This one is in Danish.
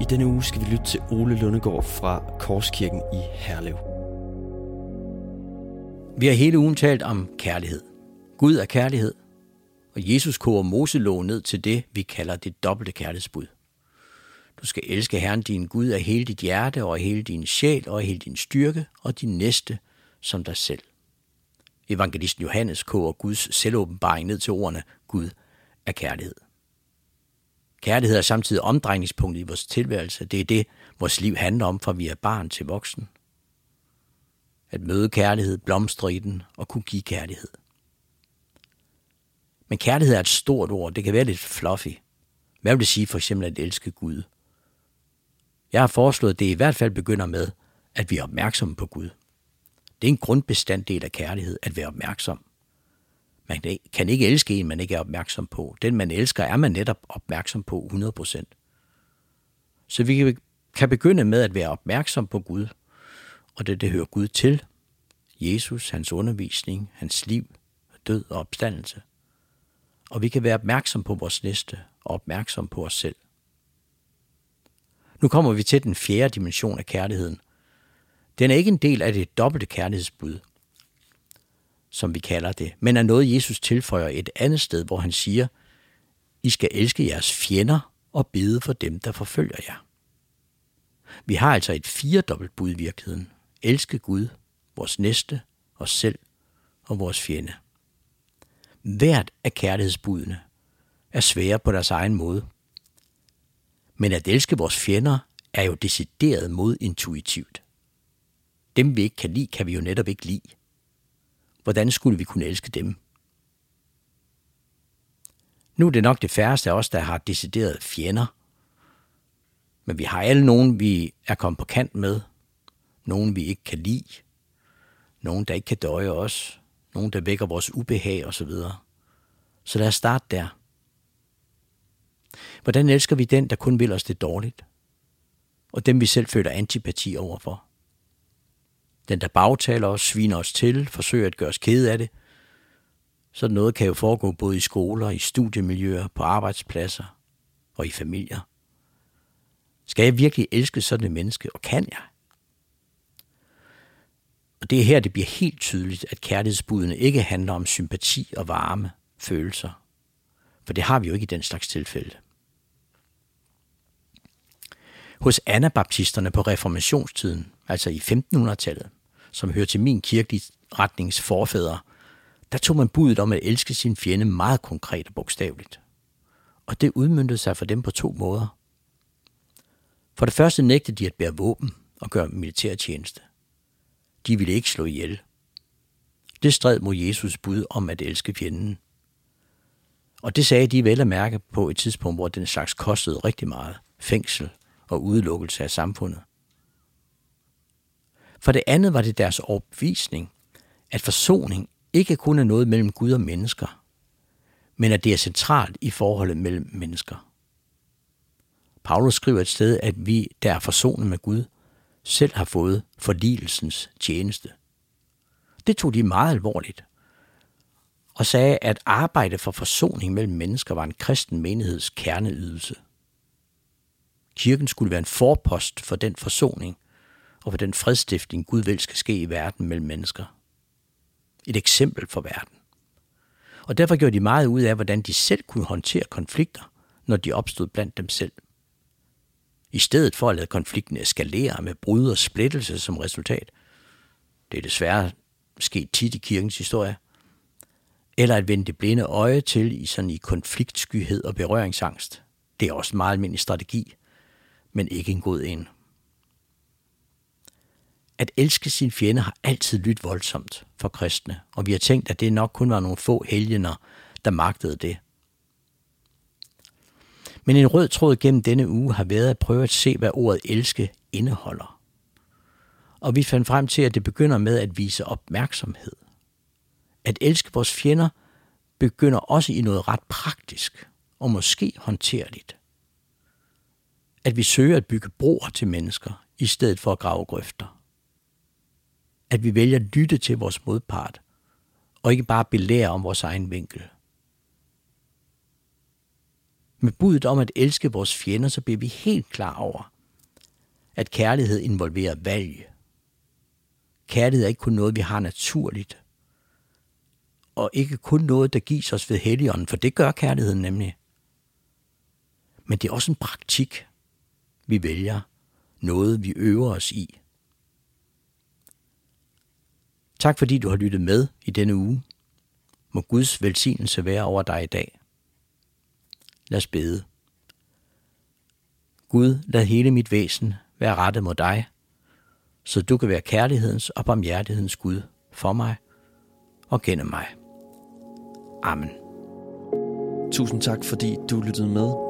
I denne uge skal vi lytte til Ole Lundegård fra Korskirken i Herlev. Vi har hele ugen talt om kærlighed. Gud er kærlighed, og Jesus koger Moseloven ned til det, vi kalder det dobbelte kærlighedsbud. Du skal elske Herren din Gud af hele dit hjerte og af hele din sjæl og af hele din styrke og din næste som dig selv. Evangelisten Johannes koger Guds selvåbenbaring ned til ordene Gud er kærlighed. Kærlighed er samtidig omdrejningspunktet i vores tilværelse. Det er det, vores liv handler om, fra vi er barn til voksen. At møde kærlighed, blomstre i den og kunne give kærlighed. Men kærlighed er et stort ord. Det kan være lidt fluffy. Hvad vil det sige for eksempel at elske Gud? Jeg har foreslået, at det i hvert fald begynder med, at vi er opmærksomme på Gud. Det er en grundbestanddel af kærlighed, at være opmærksom. Man kan ikke elske en, man ikke er opmærksom på. Den, man elsker, er man netop opmærksom på 100%. Så vi kan begynde med at være opmærksom på Gud, og det, det hører Gud til. Jesus, hans undervisning, hans liv, død og opstandelse. Og vi kan være opmærksom på vores næste og opmærksom på os selv. Nu kommer vi til den fjerde dimension af kærligheden. Den er ikke en del af det dobbelte kærlighedsbud, som vi kalder det, men er noget, Jesus tilføjer et andet sted, hvor han siger, I skal elske jeres fjender og bede for dem, der forfølger jer. Vi har altså et firedobbelt bud i virkeligheden. Elske Gud, vores næste, os selv og vores fjende. Hvert af kærlighedsbudene er svære på deres egen måde. Men at elske vores fjender er jo decideret modintuitivt. Dem vi ikke kan lide, kan vi jo netop ikke lide. Hvordan skulle vi kunne elske dem? Nu er det nok det færreste af os, der har decideret fjender. Men vi har alle nogen, vi er kommet på kant med. Nogen, vi ikke kan lide. Nogen, der ikke kan døje os. Nogen, der vækker vores ubehag osv. Så lad os starte der. Hvordan elsker vi den, der kun vil os det dårligt? Og dem, vi selv føler antipati overfor? Den, der bagtaler os, sviner os til, forsøger at gøre os kede af det. Sådan noget kan jo foregå både i skoler, i studiemiljøer, på arbejdspladser og i familier. Skal jeg virkelig elske sådan et menneske, og kan jeg? Og det er her, det bliver helt tydeligt, at kærlighedsbudene ikke handler om sympati og varme følelser. For det har vi jo ikke i den slags tilfælde. Hos anabaptisterne på reformationstiden, altså i 1500-tallet, som hører til min kirkelige retnings forfædre, der tog man budet om at elske sin fjende meget konkret og bogstaveligt. Og det udmyndte sig for dem på to måder. For det første nægtede de at bære våben og gøre militærtjeneste. De ville ikke slå ihjel. Det stred mod Jesus bud om at elske fjenden. Og det sagde de vel at mærke på et tidspunkt, hvor den slags kostede rigtig meget. Fængsel og udelukkelse af samfundet. For det andet var det deres overbevisning, at forsoning ikke kun er noget mellem Gud og mennesker, men at det er centralt i forholdet mellem mennesker. Paulus skriver et sted, at vi, der er forsonet med Gud, selv har fået forligelsens tjeneste. Det tog de meget alvorligt, og sagde, at arbejde for forsoning mellem mennesker var en kristen menigheds kerneydelse. Kirken skulle være en forpost for den forsoning – og for den fredsstiftning, Gud vil skal ske i verden mellem mennesker. Et eksempel for verden. Og derfor gjorde de meget ud af, hvordan de selv kunne håndtere konflikter, når de opstod blandt dem selv. I stedet for at lade konflikten eskalere med brud og splittelse som resultat, det er desværre sket tit i kirkens historie, eller at vende det blinde øje til i sådan i konfliktskyhed og berøringsangst. Det er også en meget almindelig strategi, men ikke en god en. At elske sin fjende har altid lyttet voldsomt for kristne, og vi har tænkt, at det nok kun var nogle få helgener, der magtede det. Men en rød tråd gennem denne uge har været at prøve at se, hvad ordet elske indeholder. Og vi fandt frem til, at det begynder med at vise opmærksomhed. At elske vores fjender begynder også i noget ret praktisk og måske håndterligt. At vi søger at bygge broer til mennesker, i stedet for at grave grøfter. At vi vælger at lytte til vores modpart, og ikke bare belære om vores egen vinkel. Med budet om at elske vores fjender, så bliver vi helt klar over, at kærlighed involverer valg. Kærlighed er ikke kun noget, vi har naturligt, og ikke kun noget, der gives os ved helligånden, for det gør kærligheden nemlig. Men det er også en praktik, vi vælger, noget vi øver os i. Tak fordi du har lyttet med i denne uge. Må Guds velsignelse være over dig i dag. Lad os bede. Gud, lad hele mit væsen være rettet mod dig, så du kan være kærlighedens og barmhjertighedens Gud for mig og gennem mig. Amen. Tusind tak, fordi du lyttede med.